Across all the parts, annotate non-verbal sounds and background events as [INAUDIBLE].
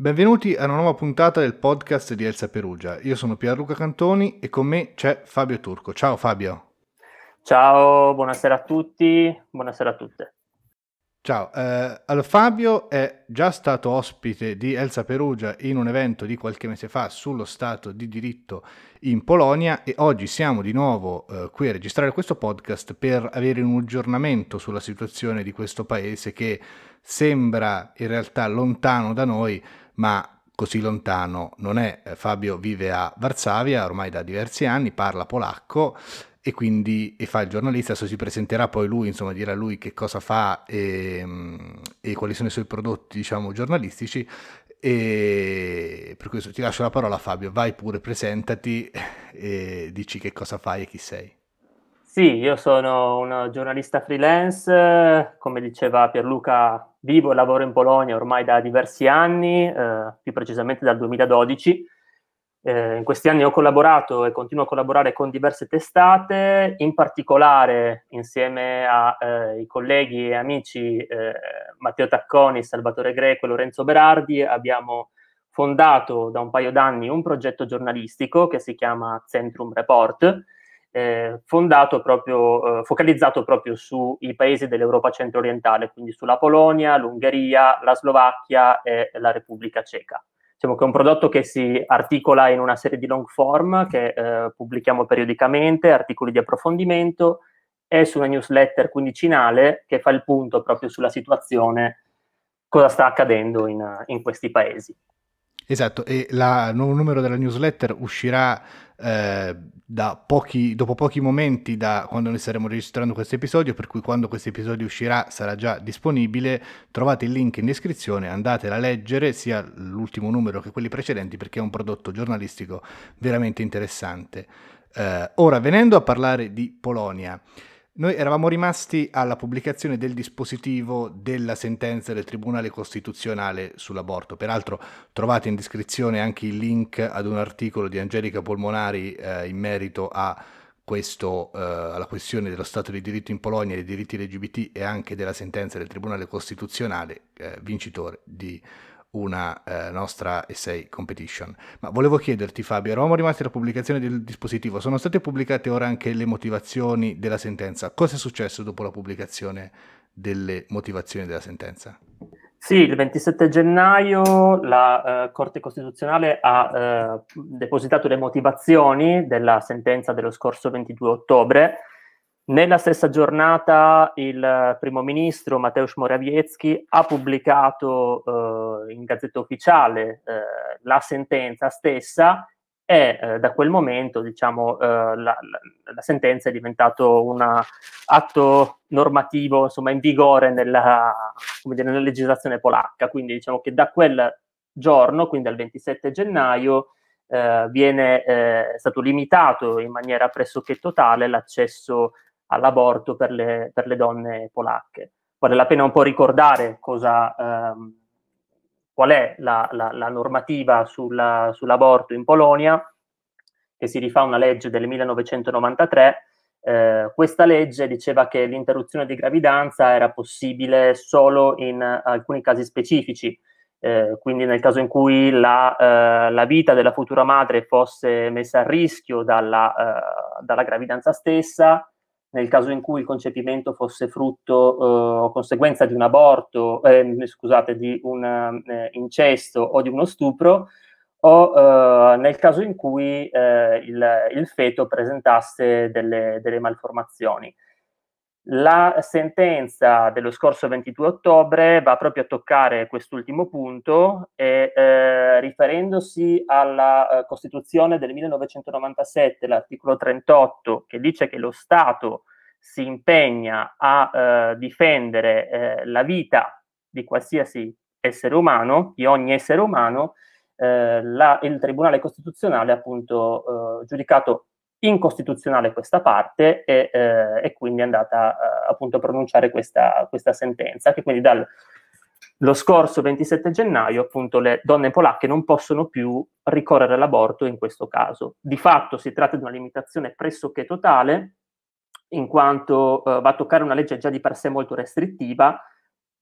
Benvenuti a una nuova puntata del podcast di Elsa Perugia. Io sono Pierluca Cantoni e con me c'è Fabio Turco. Ciao Fabio. Ciao, buonasera a tutti, buonasera a tutte. Ciao, eh, allora, Fabio è già stato ospite di Elsa Perugia in un evento di qualche mese fa sullo Stato di diritto in Polonia e oggi siamo di nuovo eh, qui a registrare questo podcast per avere un aggiornamento sulla situazione di questo paese che sembra in realtà lontano da noi, ma così lontano non è. Eh, Fabio vive a Varsavia ormai da diversi anni, parla polacco e quindi e fa il giornalista, adesso si presenterà poi lui, insomma dirà lui che cosa fa e, e quali sono i suoi prodotti diciamo giornalistici e per questo ti lascio la parola Fabio, vai pure, presentati [LAUGHS] e dici che cosa fai e chi sei. Sì, io sono un giornalista freelance, come diceva Pierluca, vivo e lavoro in Polonia ormai da diversi anni, eh, più precisamente dal 2012. Eh, in questi anni ho collaborato e continuo a collaborare con diverse testate, in particolare insieme ai eh, colleghi e amici eh, Matteo Tacconi, Salvatore Greco e Lorenzo Berardi abbiamo fondato da un paio d'anni un progetto giornalistico che si chiama Centrum Report, eh, fondato proprio, eh, focalizzato proprio sui paesi dell'Europa centro-orientale, quindi sulla Polonia, l'Ungheria, la Slovacchia e la Repubblica Ceca. Diciamo che è un prodotto che si articola in una serie di long form che eh, pubblichiamo periodicamente, articoli di approfondimento e su una newsletter quindicinale che fa il punto proprio sulla situazione, cosa sta accadendo in, in questi paesi. Esatto, e il nuovo numero della newsletter uscirà eh, pochi, dopo pochi momenti da quando noi staremo registrando questo episodio, per cui quando questo episodio uscirà sarà già disponibile. Trovate il link in descrizione, andatela a leggere sia l'ultimo numero che quelli precedenti perché è un prodotto giornalistico veramente interessante. Eh, ora, venendo a parlare di Polonia, noi eravamo rimasti alla pubblicazione del dispositivo della sentenza del Tribunale Costituzionale sull'aborto. Peraltro trovate in descrizione anche il link ad un articolo di Angelica Polmonari eh, in merito questo, eh, alla questione dello Stato di diritto in Polonia, dei diritti LGBT e anche della sentenza del Tribunale Costituzionale, eh, vincitore di una eh, nostra essay competition. Ma volevo chiederti Fabio, eravamo rimasti alla pubblicazione del dispositivo, sono state pubblicate ora anche le motivazioni della sentenza. Cosa è successo dopo la pubblicazione delle motivazioni della sentenza? Sì, il 27 gennaio la eh, Corte Costituzionale ha eh, depositato le motivazioni della sentenza dello scorso 22 ottobre nella stessa giornata il primo ministro Mateusz Morawiecki ha pubblicato eh, in Gazzetta Ufficiale eh, la sentenza stessa e eh, da quel momento diciamo, eh, la, la, la, sentenza è diventato un atto normativo insomma, in vigore nella, dire, nella, legislazione polacca. Quindi diciamo che da quel giorno, quindi dal 27 gennaio, eh, viene eh, stato limitato in maniera pressoché totale l'accesso all'aborto per le, per le donne polacche. Vale la pena un po' ricordare cosa, ehm, qual è la, la, la normativa sulla, sull'aborto in Polonia, che si rifà a una legge del 1993. Eh, questa legge diceva che l'interruzione di gravidanza era possibile solo in alcuni casi specifici, eh, quindi nel caso in cui la, eh, la, vita della futura madre fosse messa a rischio dalla, eh, dalla gravidanza stessa, nel caso in cui il concepimento fosse frutto eh, o conseguenza di un aborto, eh, scusate, di un eh, incesto o di uno stupro, o eh, nel caso in cui eh, il, il, feto presentasse delle, delle malformazioni. La sentenza dello scorso 22 ottobre va proprio a toccare quest'ultimo punto e eh, riferendosi alla eh, Costituzione del 1997, l'articolo 38, che dice che lo Stato si impegna a eh, difendere eh, la vita di qualsiasi essere umano, di ogni essere umano, eh, la, il Tribunale Costituzionale ha appunto eh, giudicato incostituzionale questa parte e, eh, e quindi è andata eh, appunto a pronunciare questa, questa sentenza, che quindi dal lo scorso 27 gennaio appunto le donne polacche non possono più ricorrere all'aborto in questo caso. Di fatto si tratta di una limitazione pressoché totale, in quanto eh, va a toccare una legge già di per sé molto restrittiva.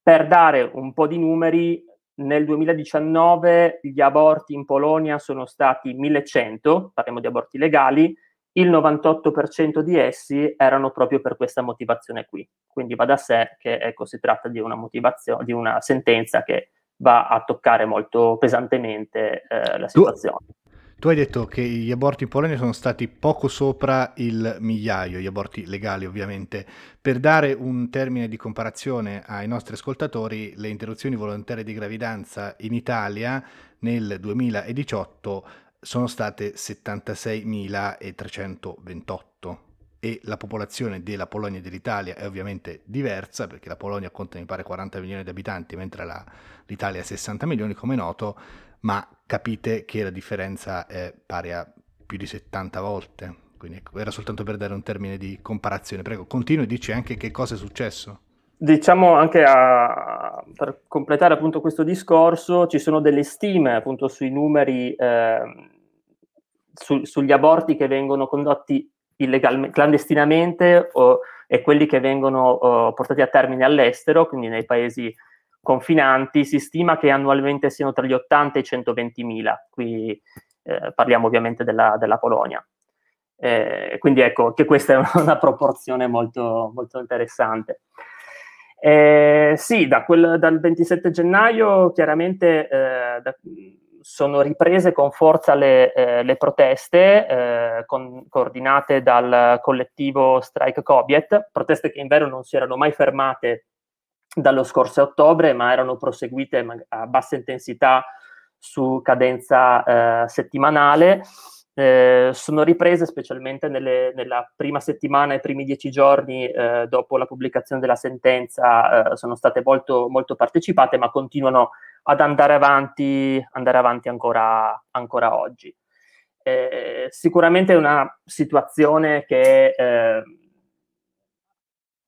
Per dare un po' di numeri, nel 2019 gli aborti in Polonia sono stati 1100, parliamo di aborti legali, il 98% di essi erano proprio per questa motivazione qui. Quindi va da sé che ecco, si tratta di una motivazione, di una sentenza che va a toccare molto pesantemente eh, la situazione. Tu, tu, hai detto che gli aborti in Polonia sono stati poco sopra il migliaio, gli aborti legali ovviamente. Per dare un termine di comparazione ai nostri ascoltatori, le interruzioni volontarie di gravidanza in Italia nel 2018 sono state 76.328 e la popolazione della Polonia e dell'Italia è ovviamente diversa perché la Polonia conta mi pare 40 milioni di abitanti mentre la, l'Italia ha 60 milioni come noto, ma capite che la differenza è pari a più di 70 volte. Quindi ecco, era soltanto per dare un termine di comparazione. Prego, continui e dici anche che cosa è successo. Diciamo anche a, per completare appunto questo discorso, ci sono delle stime appunto sui numeri eh, su, sugli aborti che vengono condotti illegalmente, clandestinamente o, e quelli che vengono oh, portati a termine all'estero, quindi nei paesi confinanti, si stima che annualmente siano tra gli 80 e i 120 mila. Qui eh, parliamo ovviamente della, della Polonia. Eh, quindi ecco che questa è [LAUGHS] una proporzione molto, molto interessante. Eh, sì, da quel, dal 27 gennaio chiaramente eh, da, sono riprese con forza le, eh, le proteste eh, con, coordinate dal collettivo Strike Cobiet, proteste che in vero non si erano mai fermate dallo scorso ottobre, ma erano proseguite a bassa intensità su cadenza eh, settimanale. Eh, sono riprese specialmente nelle, nella prima settimana e primi dieci giorni eh, dopo la pubblicazione della sentenza, eh, sono state molto, molto partecipate, ma continuano ad andare avanti, andare avanti ancora, ancora oggi. Eh, sicuramente è una situazione che eh,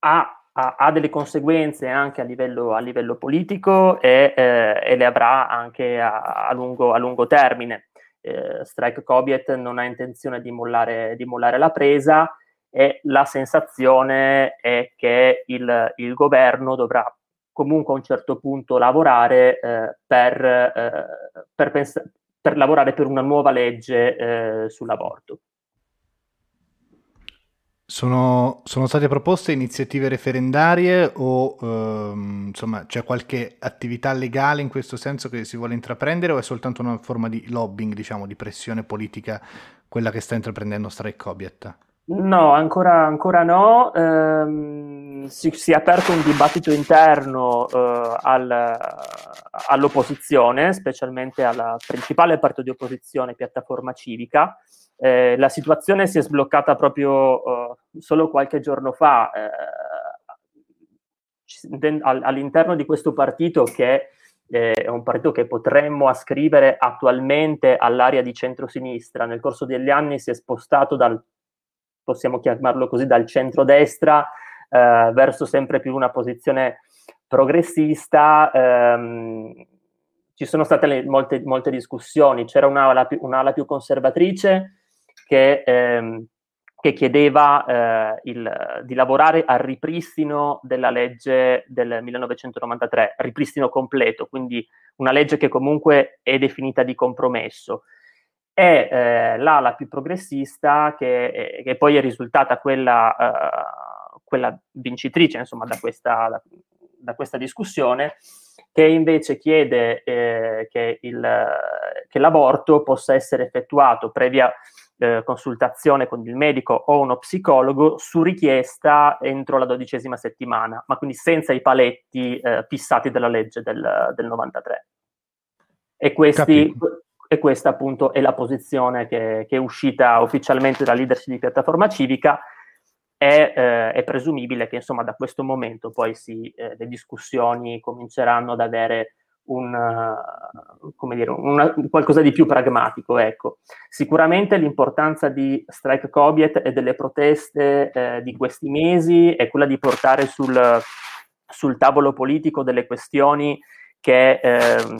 ha, ha, ha, delle conseguenze anche a livello, a livello politico e, eh, e, le avrà anche a, a, lungo, a lungo, termine. Eh, Strike Cobiet non ha intenzione di mollare, di mollare, la presa e la sensazione è che il, il governo dovrà comunque a un certo punto lavorare eh, per, eh, per, pens- per, lavorare per una nuova legge eh, sull'aborto. Sono, sono, state proposte iniziative referendarie o ehm, insomma c'è qualche attività legale in questo senso che si vuole intraprendere o è soltanto una forma di lobbying, diciamo, di pressione politica quella che sta intraprendendo Strike Cobiet? No, ancora, ancora no. Ehm, si, si, è aperto un dibattito interno eh, al, all'opposizione, specialmente al principale partito di opposizione, Piattaforma Civica. Eh, la situazione si è sbloccata proprio eh, solo qualche giorno fa. Eh, all'interno di questo partito, che eh, è un partito che potremmo ascrivere attualmente all'area di centrosinistra, nel corso degli anni si è spostato dal possiamo chiamarlo così, dal centro-destra eh, verso sempre più una posizione progressista. Ehm, ci sono state le, molte, molte, discussioni, c'era un'ala più, un'ala più conservatrice che, ehm, che chiedeva eh, il, di lavorare al ripristino della legge del 1993, ripristino completo, quindi una legge che comunque è definita di compromesso è eh, l'ala più progressista che, eh, che, poi è risultata quella, eh, quella vincitrice insomma, da, questa, da, da, questa, discussione, che invece chiede eh, che, il, che, l'aborto possa essere effettuato previa eh, consultazione con il medico o uno psicologo su richiesta entro la dodicesima settimana, ma quindi senza i paletti eh, fissati dalla legge del, del 93. E questi, e questa appunto è la posizione che, che è uscita ufficialmente dalla leadership di piattaforma civica. È, eh, è presumibile che insomma da questo momento poi si, eh, le discussioni cominceranno ad avere un, uh, come dire, una, qualcosa di più pragmatico. Ecco. Sicuramente l'importanza di Strike Cobiet e delle proteste eh, di questi mesi è quella di portare sul, sul tavolo politico delle questioni che ehm,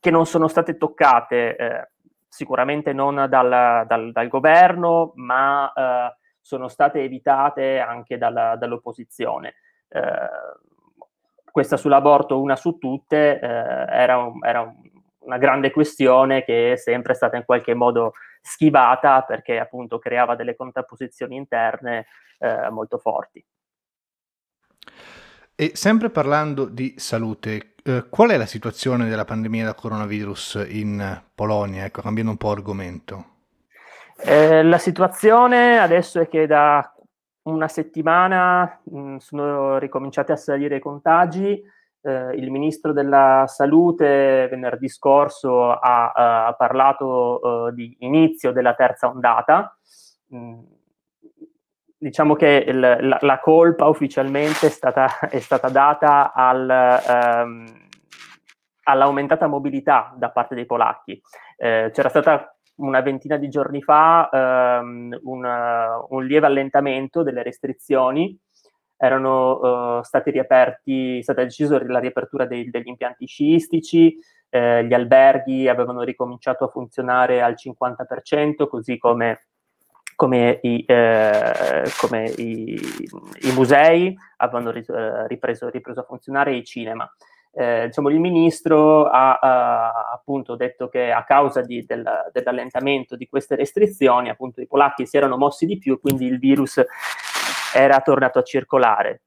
che non sono state toccate eh, sicuramente non dal, dal, dal governo, ma eh, sono state evitate anche dalla, dall'opposizione. Eh, questa sull'aborto, una su tutte, eh, era, un, era un, una grande questione che è sempre stata in qualche modo schivata perché appunto creava delle contrapposizioni interne eh, molto forti. E sempre parlando di salute, eh, qual è la situazione della pandemia da coronavirus in Polonia? Ecco, cambiando un po' argomento. Eh, la situazione adesso è che da una settimana mh, mm, sono ricominciati a salire i contagi. Eh, il ministro della salute venerdì scorso ha, ha parlato uh, di inizio della terza ondata. Mm, diciamo che il, la, la, colpa ufficialmente è stata, è stata data al, um, all'aumentata mobilità da parte dei polacchi. Eh, c'era stata una ventina di giorni fa um, un, un, lieve allentamento delle restrizioni, erano uh, stati riaperti, è stata decisa la riapertura dei, degli impianti sciistici, eh, gli alberghi avevano ricominciato a funzionare al 50%, così come come i, eh, come i, i musei avevano eh, ripreso, ripreso, a funzionare i cinema. Eh, diciamo, il ministro ha, ha, appunto detto che a causa di, del, dell'allentamento di queste restrizioni, appunto i polacchi si erano mossi di più e quindi il virus era tornato a circolare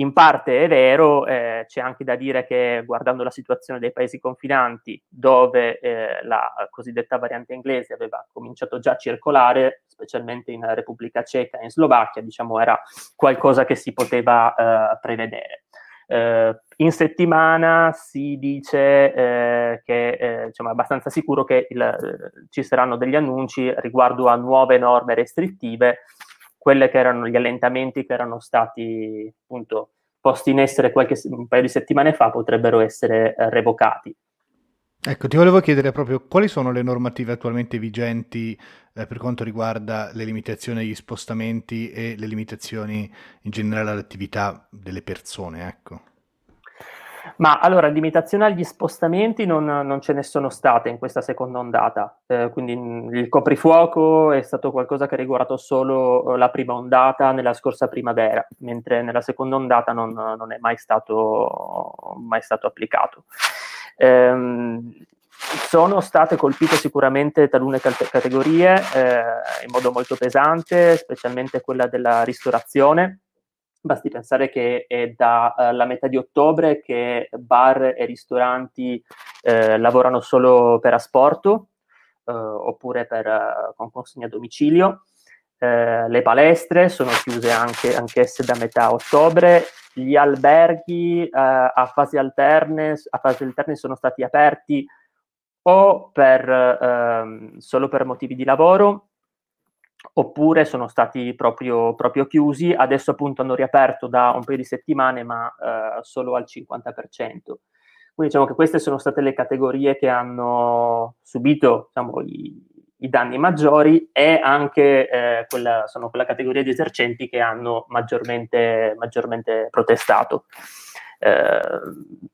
in parte è vero, eh, c'è anche da dire che guardando la situazione dei paesi confinanti, dove eh, la cosiddetta variante inglese aveva cominciato già a circolare, specialmente in Repubblica Ceca e in Slovacchia, diciamo era qualcosa che si poteva eh, prevedere. Uh, in settimana si dice uh, che eh, diciamo, è abbastanza sicuro che il, ci saranno degli annunci riguardo a nuove norme restrittive quelle che erano gli allentamenti che erano stati appunto posti in essere qualche, un paio di settimane fa potrebbero essere eh, revocati. Ecco, ti volevo chiedere proprio quali sono le normative attualmente vigenti eh, per quanto riguarda le limitazioni agli spostamenti e le limitazioni in generale all'attività delle persone, ecco. Ma allora, limitazioni agli spostamenti non, non, ce ne sono state in questa seconda ondata, eh, quindi mm, il coprifuoco è stato qualcosa che ha riguardato solo eh, la prima ondata nella scorsa primavera, mentre nella seconda ondata non, non è mai stato, mai stato applicato. Ehm, sono state colpite sicuramente talune categorie eh, in modo molto pesante, specialmente quella della ristorazione, Basti pensare che è dalla uh, metà di ottobre che bar e ristoranti eh, lavorano solo per asporto eh, oppure per, uh, con consegna a domicilio. Eh, le palestre sono chiuse anche, anch'esse da metà ottobre. Gli alberghi eh, a, fasi alterne, a fasi alterne sono stati aperti o per, ehm, solo per motivi di lavoro oppure sono stati proprio, proprio, chiusi, adesso appunto hanno riaperto da un paio di settimane ma eh, solo al 50%. Quindi diciamo che queste sono state le categorie che hanno subito diciamo, i, i, danni maggiori e anche eh, quella, sono quella categoria di esercenti che hanno maggiormente, maggiormente protestato. Eh,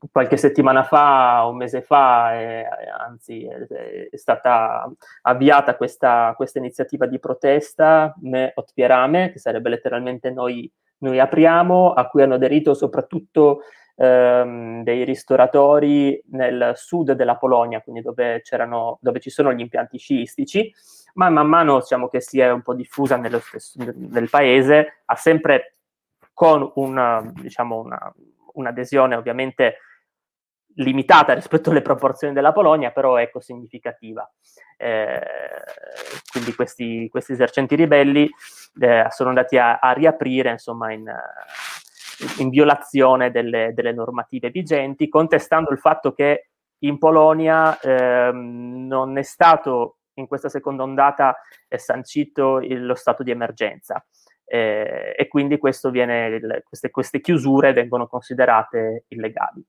qualche settimana fa, un mese fa, eh, anzi è, è, stata avviata questa, questa, iniziativa di protesta, Me Otpierame, che sarebbe letteralmente noi, noi apriamo, a cui hanno aderito soprattutto ehm, dei ristoratori nel sud della Polonia, quindi dove, dove, ci sono gli impianti sciistici, ma man mano diciamo, che si è un po' diffusa nello stesso, nel paese, ha sempre con una, diciamo, una, un'adesione ovviamente limitata rispetto alle proporzioni della Polonia, però ecco significativa. Eh, quindi questi, questi, esercenti ribelli eh, sono andati a, a riaprire insomma in, in violazione delle, delle, normative vigenti, contestando il fatto che in Polonia eh, non è stato in questa seconda ondata sancito il, lo stato di emergenza eh, e quindi viene, queste, queste chiusure vengono considerate illegali.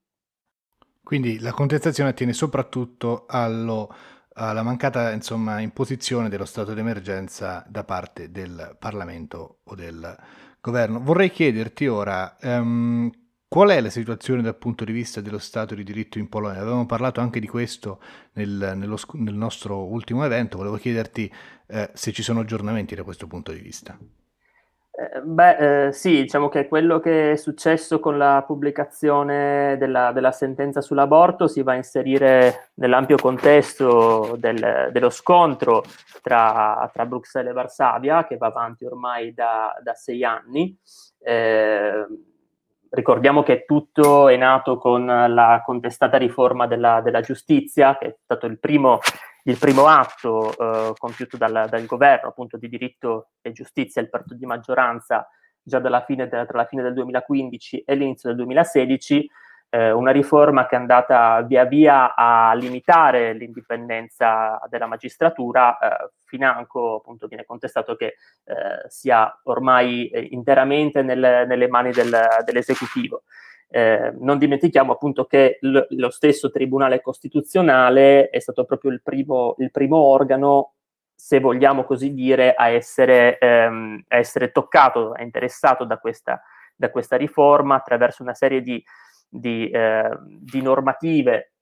Quindi la contestazione attiene soprattutto allo, alla mancata insomma, imposizione dello stato d'emergenza da parte del Parlamento o del governo. Vorrei chiederti ora um, qual è la situazione dal punto di vista dello Stato di diritto in Polonia. Avevamo parlato anche di questo nel, nello, nel nostro ultimo evento, volevo chiederti eh, se ci sono aggiornamenti da questo punto di vista. Eh, beh, eh, sì, diciamo che quello che è successo con la pubblicazione della, della sentenza sull'aborto si va a inserire nell'ampio contesto del, dello scontro tra, tra, Bruxelles e Varsavia, che va avanti ormai da, da sei anni. Eh, ricordiamo che tutto è nato con la contestata riforma della, della giustizia, che è stato il primo il primo atto eh, compiuto dal, dal, governo appunto di diritto e giustizia, il partito di maggioranza, già fine tra la fine del 2015 e l'inizio del 2016, eh, una riforma che è andata via via a limitare l'indipendenza della magistratura, eh, financo appunto viene contestato che eh, sia ormai eh, interamente nel, nelle mani del, dell'esecutivo. Eh, non dimentichiamo appunto che l- lo stesso Tribunale Costituzionale è stato proprio il primo, il primo organo, se vogliamo così dire, a essere, ehm, a essere toccato, a interessato da questa, da questa, riforma attraverso una serie di, di, eh, di normative.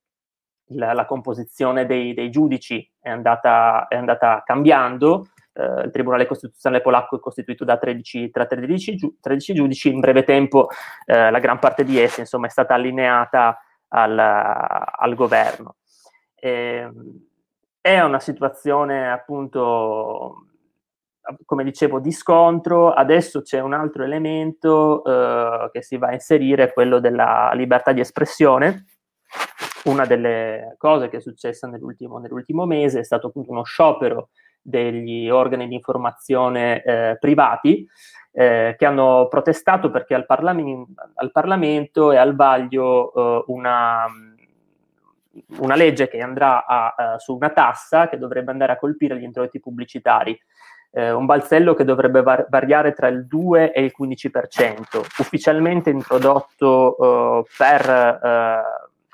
La, la composizione dei, dei, giudici è andata, è andata cambiando, eh, il Tribunale Costituzionale polacco è costituito da 13, tra 13, giu- 13 giudici, in breve tempo eh, la gran parte di essi insomma, è stata allineata al, al governo. E, ehm, è una situazione appunto come dicevo, di scontro. Adesso c'è un altro elemento eh, che si va a inserire, quello della libertà di espressione. Una delle cose che è successa nell'ultimo, nell'ultimo mese è stato appunto uno sciopero degli organi di informazione eh, privati eh, che hanno protestato perché al, Parlamento, al Parlamento è al vaglio eh, una, una, legge che andrà a, a, su una tassa che dovrebbe andare a colpire gli introiti pubblicitari. Eh, un balzello che dovrebbe var- variare tra il 2 e il 15%, ufficialmente introdotto eh, per eh,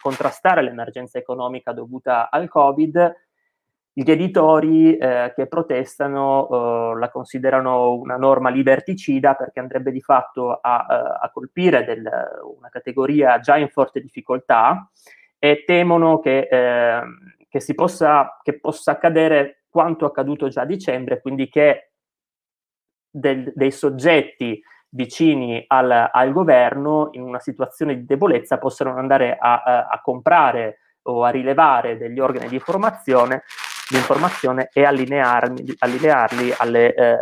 contrastare l'emergenza economica dovuta al Covid, gli editori eh, che protestano eh, la considerano una norma liberticida perché andrebbe di fatto a, eh, a colpire del, una categoria già in forte difficoltà e temono che, ehm, che, possa, che possa accadere quanto accaduto già a dicembre, quindi che del, dei soggetti vicini al, al, governo in una situazione di debolezza possano andare a, a, a comprare o a rilevare degli organi di informazione di informazione e allinearli, allinearli alle, eh,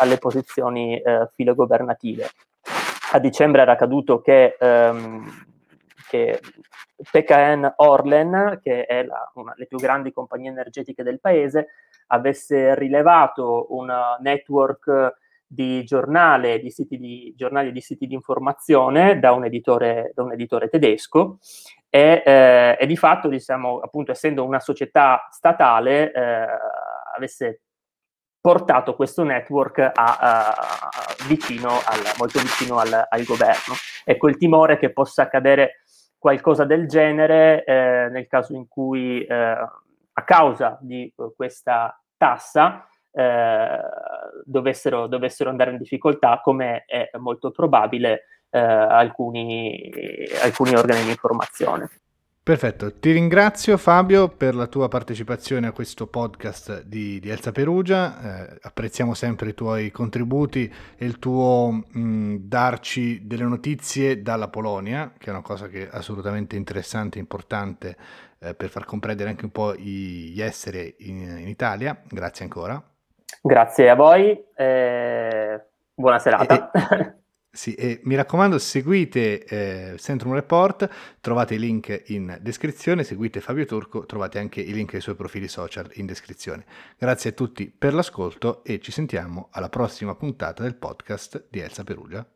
alle, posizioni eh, filogovernative. A dicembre era accaduto che, ehm, che PKN Orlen, che è la, una delle più grandi compagnie energetiche del paese, avesse rilevato un network di giornale, di siti di, giornali e di siti di informazione da un editore, da un editore tedesco e, eh, e, di fatto, diciamo, appunto, essendo una società statale, eh, avesse portato questo network a, a, vicino al, molto vicino al, al, governo. Ecco il timore che possa accadere qualcosa del genere eh, nel caso in cui, eh, a causa di questa tassa, eh, dovessero, dovessero, andare in difficoltà, come è molto probabile, eh, alcuni, alcuni organi di informazione. Perfetto, ti ringrazio Fabio per la tua partecipazione a questo podcast di, di Elsa Perugia, eh, apprezziamo sempre i tuoi contributi e il tuo mh, darci delle notizie dalla Polonia, che è una cosa che è assolutamente interessante e importante eh, per far comprendere anche un po' gli esseri in, in Italia, grazie ancora. Grazie a voi, eh, buona serata. E, [LAUGHS] sì, e mi raccomando, seguite eh, Centrum Report, trovate i link in descrizione, seguite Fabio Turco, trovate anche i link ai suoi profili social in descrizione. Grazie a tutti per l'ascolto e ci sentiamo alla prossima puntata del podcast di Elsa Perugia.